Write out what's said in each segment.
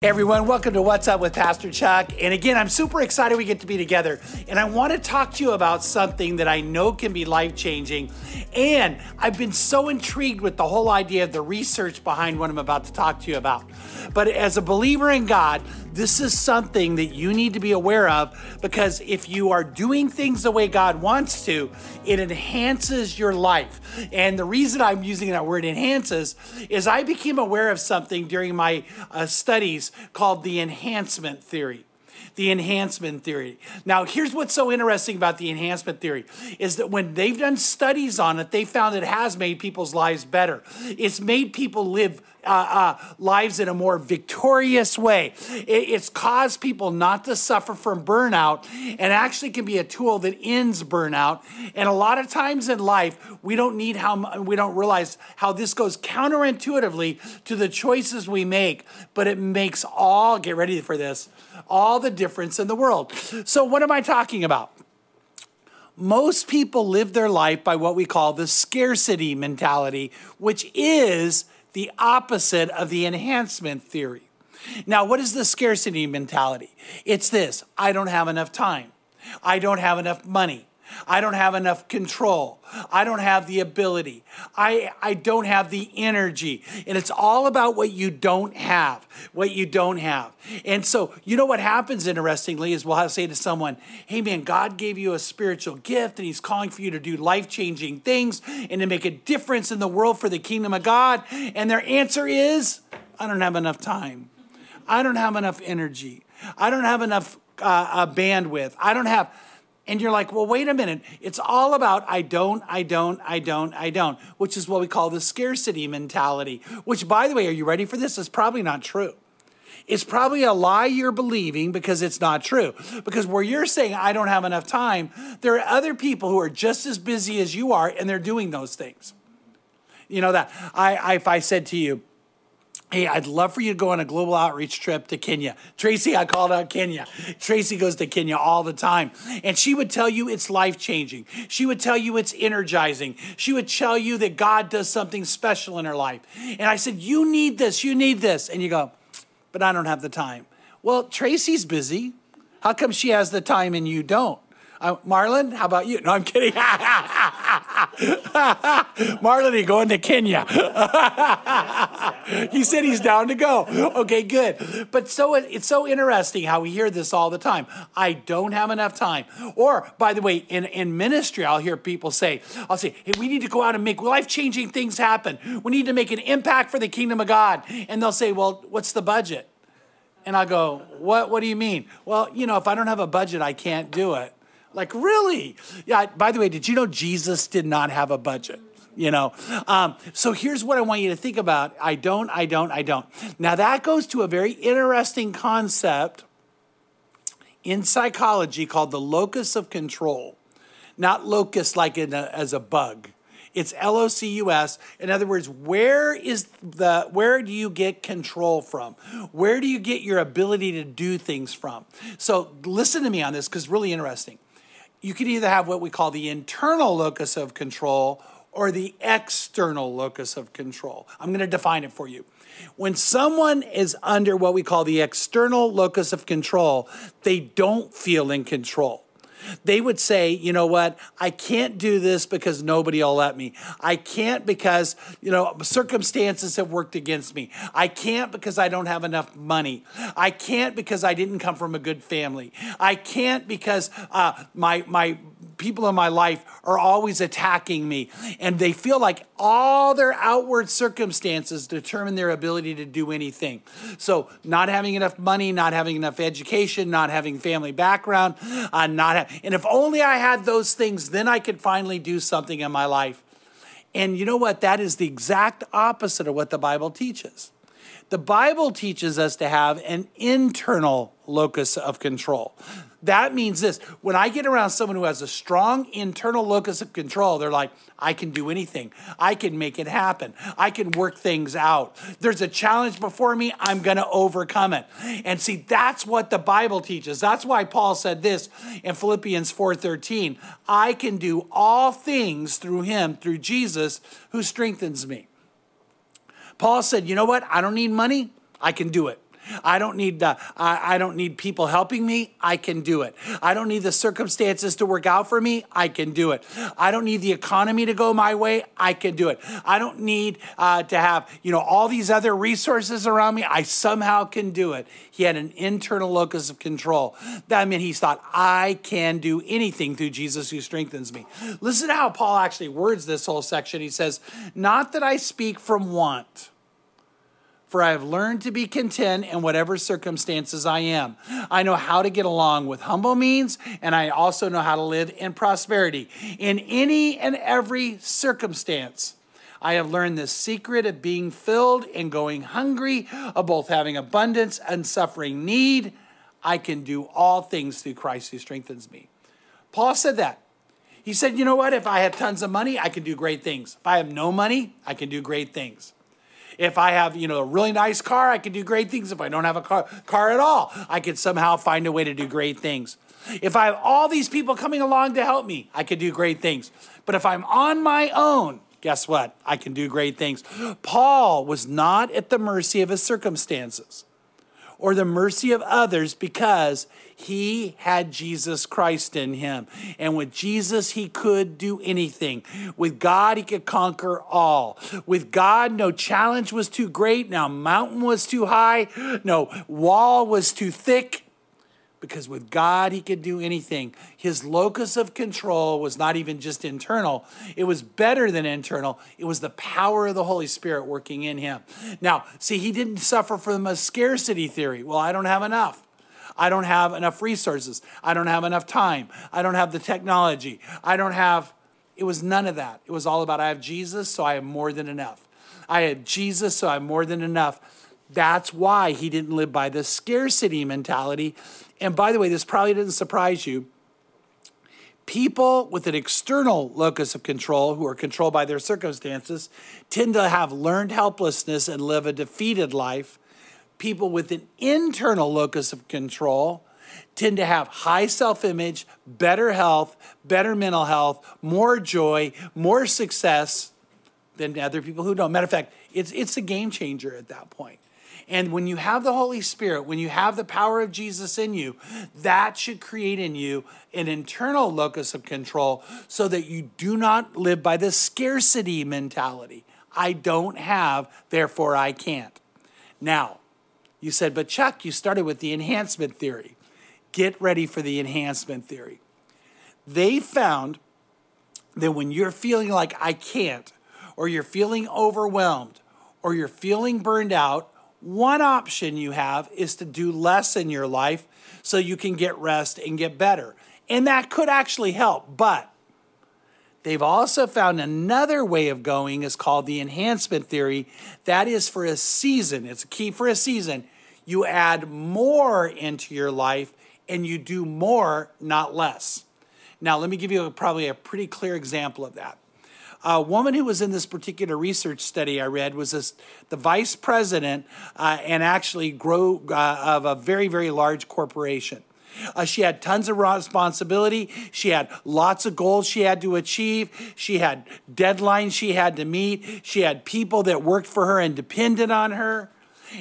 Hey everyone, welcome to What's Up with Pastor Chuck. And again, I'm super excited we get to be together. And I want to talk to you about something that I know can be life changing. And I've been so intrigued with the whole idea of the research behind what I'm about to talk to you about. But as a believer in God, this is something that you need to be aware of because if you are doing things the way God wants to, it enhances your life. And the reason I'm using that word enhances is I became aware of something during my uh, studies called the enhancement theory the enhancement theory. Now, here's what's so interesting about the enhancement theory is that when they've done studies on it, they found it has made people's lives better. It's made people live uh, uh, lives in a more victorious way. It, it's caused people not to suffer from burnout and actually can be a tool that ends burnout. And a lot of times in life, we don't need how we don't realize how this goes counterintuitively to the choices we make, but it makes all, get ready for this, all the difference in the world. So, what am I talking about? Most people live their life by what we call the scarcity mentality, which is the opposite of the enhancement theory. Now, what is the scarcity mentality? It's this I don't have enough time, I don't have enough money. I don't have enough control. I don't have the ability. I, I don't have the energy. And it's all about what you don't have, what you don't have. And so, you know what happens, interestingly, is we'll have to say to someone, hey man, God gave you a spiritual gift and He's calling for you to do life changing things and to make a difference in the world for the kingdom of God. And their answer is, I don't have enough time. I don't have enough energy. I don't have enough uh, uh, bandwidth. I don't have and you're like, well, wait a minute. It's all about I don't, I don't, I don't, I don't, which is what we call the scarcity mentality, which, by the way, are you ready for this? Is probably not true. It's probably a lie you're believing because it's not true. Because where you're saying, I don't have enough time, there are other people who are just as busy as you are and they're doing those things. You know that I, I if I said to you, Hey, I'd love for you to go on a global outreach trip to Kenya. Tracy, I called out Kenya. Tracy goes to Kenya all the time. And she would tell you it's life changing. She would tell you it's energizing. She would tell you that God does something special in her life. And I said, You need this, you need this. And you go, But I don't have the time. Well, Tracy's busy. How come she has the time and you don't? Uh, Marlon, how about you? No, I'm kidding. Marlon, you going to Kenya? he said he's down to go. Okay, good. But so it's so interesting how we hear this all the time. I don't have enough time. Or, by the way, in, in ministry, I'll hear people say, I'll say, hey, we need to go out and make life changing things happen. We need to make an impact for the kingdom of God. And they'll say, well, what's the budget? And I'll go, what, what do you mean? Well, you know, if I don't have a budget, I can't do it. Like, really? Yeah, by the way, did you know Jesus did not have a budget? You know, um, so here's what I want you to think about. I don't, I don't, I don't. Now, that goes to a very interesting concept in psychology called the locus of control. Not locus like in a, as a bug. It's L O C U S. In other words, where is the where do you get control from? Where do you get your ability to do things from? So listen to me on this because really interesting you can either have what we call the internal locus of control or the external locus of control. I'm going to define it for you. When someone is under what we call the external locus of control, they don't feel in control. They would say, you know what, I can't do this because nobody will let me. I can't because, you know, circumstances have worked against me. I can't because I don't have enough money. I can't because I didn't come from a good family. I can't because uh, my, my, people in my life are always attacking me. And they feel like all their outward circumstances determine their ability to do anything. So, not having enough money, not having enough education, not having family background, uh, not ha- and if only I had those things, then I could finally do something in my life. And you know what? That is the exact opposite of what the Bible teaches. The Bible teaches us to have an internal locus of control. That means this when I get around someone who has a strong internal locus of control, they're like, I can do anything. I can make it happen. I can work things out. There's a challenge before me. I'm going to overcome it. And see, that's what the Bible teaches. That's why Paul said this in Philippians 4:13, I can do all things through him, through Jesus who strengthens me. Paul said, You know what? I don't need money. I can do it. I don't need the, I, I don't need people helping me. I can do it. I don't need the circumstances to work out for me. I can do it. I don't need the economy to go my way. I can do it. I don't need uh, to have you know all these other resources around me. I somehow can do it. He had an internal locus of control. That meant he thought I can do anything through Jesus who strengthens me. Listen to how Paul actually words this whole section. He says, "Not that I speak from want." For I have learned to be content in whatever circumstances I am. I know how to get along with humble means, and I also know how to live in prosperity. In any and every circumstance, I have learned the secret of being filled and going hungry, of both having abundance and suffering need. I can do all things through Christ who strengthens me. Paul said that. He said, You know what? If I have tons of money, I can do great things. If I have no money, I can do great things. If I have, you know, a really nice car, I can do great things. If I don't have a car, car at all, I could somehow find a way to do great things. If I have all these people coming along to help me, I could do great things. But if I'm on my own, guess what? I can do great things. Paul was not at the mercy of his circumstances or the mercy of others because he had Jesus Christ in him. And with Jesus, he could do anything. With God, he could conquer all. With God, no challenge was too great, no mountain was too high, no wall was too thick because with God, he could do anything. His locus of control was not even just internal, it was better than internal. It was the power of the Holy Spirit working in him. Now, see, he didn't suffer from a scarcity theory. Well, I don't have enough. I don't have enough resources. I don't have enough time. I don't have the technology. I don't have, it was none of that. It was all about I have Jesus, so I have more than enough. I have Jesus, so I have more than enough. That's why he didn't live by the scarcity mentality. And by the way, this probably doesn't surprise you. People with an external locus of control, who are controlled by their circumstances, tend to have learned helplessness and live a defeated life. People with an internal locus of control tend to have high self image, better health, better mental health, more joy, more success than other people who don't. Matter of fact, it's, it's a game changer at that point. And when you have the Holy Spirit, when you have the power of Jesus in you, that should create in you an internal locus of control so that you do not live by the scarcity mentality. I don't have, therefore I can't. Now, you said, but Chuck, you started with the enhancement theory. Get ready for the enhancement theory. They found that when you're feeling like I can't, or you're feeling overwhelmed, or you're feeling burned out, one option you have is to do less in your life so you can get rest and get better. And that could actually help. But they've also found another way of going is called the enhancement theory. That is for a season. It's a key for a season. You add more into your life and you do more, not less. Now, let me give you a, probably a pretty clear example of that. A woman who was in this particular research study I read was this, the vice president uh, and actually grow uh, of a very, very large corporation. Uh, she had tons of responsibility. She had lots of goals she had to achieve. She had deadlines she had to meet. She had people that worked for her and depended on her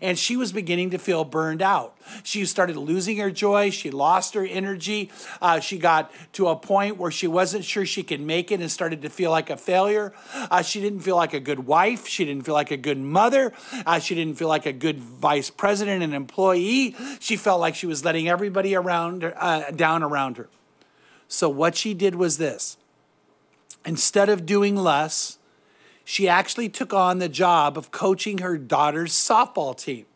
and she was beginning to feel burned out. She started losing her joy. She lost her energy. Uh, she got to a point where she wasn't sure she could make it and started to feel like a failure. Uh, she didn't feel like a good wife. She didn't feel like a good mother. Uh, she didn't feel like a good vice president and employee. She felt like she was letting everybody around uh, down around her. So what she did was this. Instead of doing less, she actually took on the job of coaching her daughter's softball team.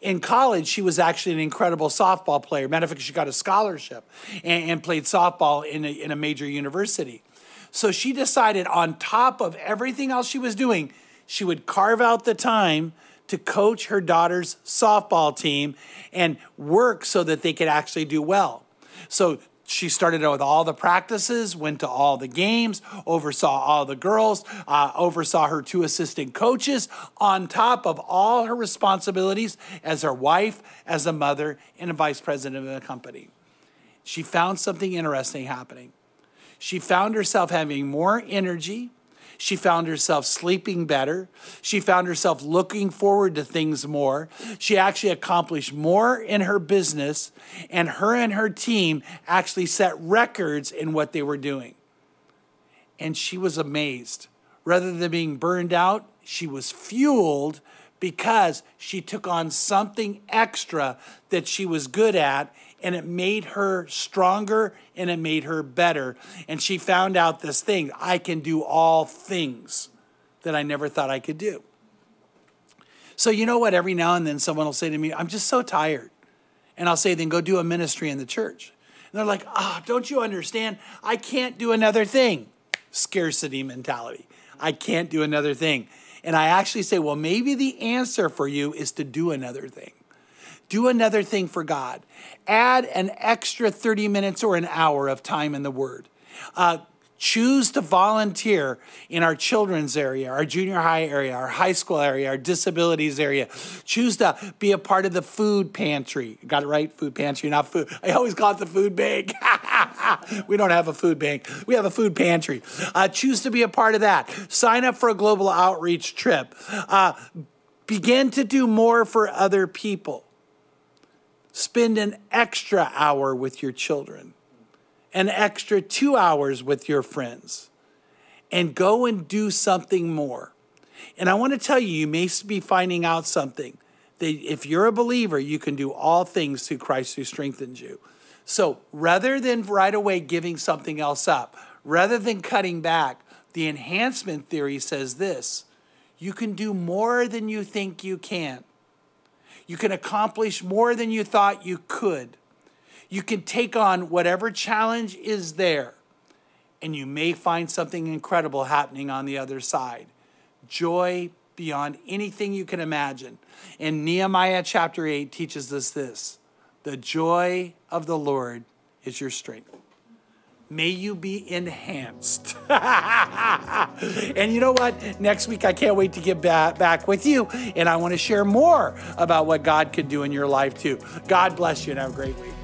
In college, she was actually an incredible softball player. Matter of fact, she got a scholarship and, and played softball in a, in a major university. So she decided, on top of everything else she was doing, she would carve out the time to coach her daughter's softball team and work so that they could actually do well. So she started out with all the practices, went to all the games, oversaw all the girls, uh, oversaw her two assistant coaches, on top of all her responsibilities as her wife, as a mother, and a vice president of the company. She found something interesting happening. She found herself having more energy. She found herself sleeping better. She found herself looking forward to things more. She actually accomplished more in her business, and her and her team actually set records in what they were doing. And she was amazed. Rather than being burned out, she was fueled because she took on something extra that she was good at and it made her stronger and it made her better. And she found out this thing I can do all things that I never thought I could do. So, you know what? Every now and then someone will say to me, I'm just so tired. And I'll say, then go do a ministry in the church. And they're like, ah, oh, don't you understand? I can't do another thing. Scarcity mentality. I can't do another thing. And I actually say, well, maybe the answer for you is to do another thing. Do another thing for God. Add an extra 30 minutes or an hour of time in the Word. Uh, choose to volunteer in our children's area, our junior high area, our high school area, our disabilities area. Choose to be a part of the food pantry. Got it right? Food pantry, not food. I always call it the food bank. we don't have a food bank, we have a food pantry. Uh, choose to be a part of that. Sign up for a global outreach trip. Uh, begin to do more for other people. Spend an extra hour with your children, an extra two hours with your friends, and go and do something more. And I want to tell you, you may be finding out something that if you're a believer, you can do all things through Christ who strengthens you. So rather than right away giving something else up, rather than cutting back, the enhancement theory says this you can do more than you think you can. You can accomplish more than you thought you could. You can take on whatever challenge is there, and you may find something incredible happening on the other side. Joy beyond anything you can imagine. And Nehemiah chapter 8 teaches us this the joy of the Lord is your strength. May you be enhanced. and you know what? Next week, I can't wait to get back, with you. And I want to share more about what God can do in your life, too. God bless you and have a great week.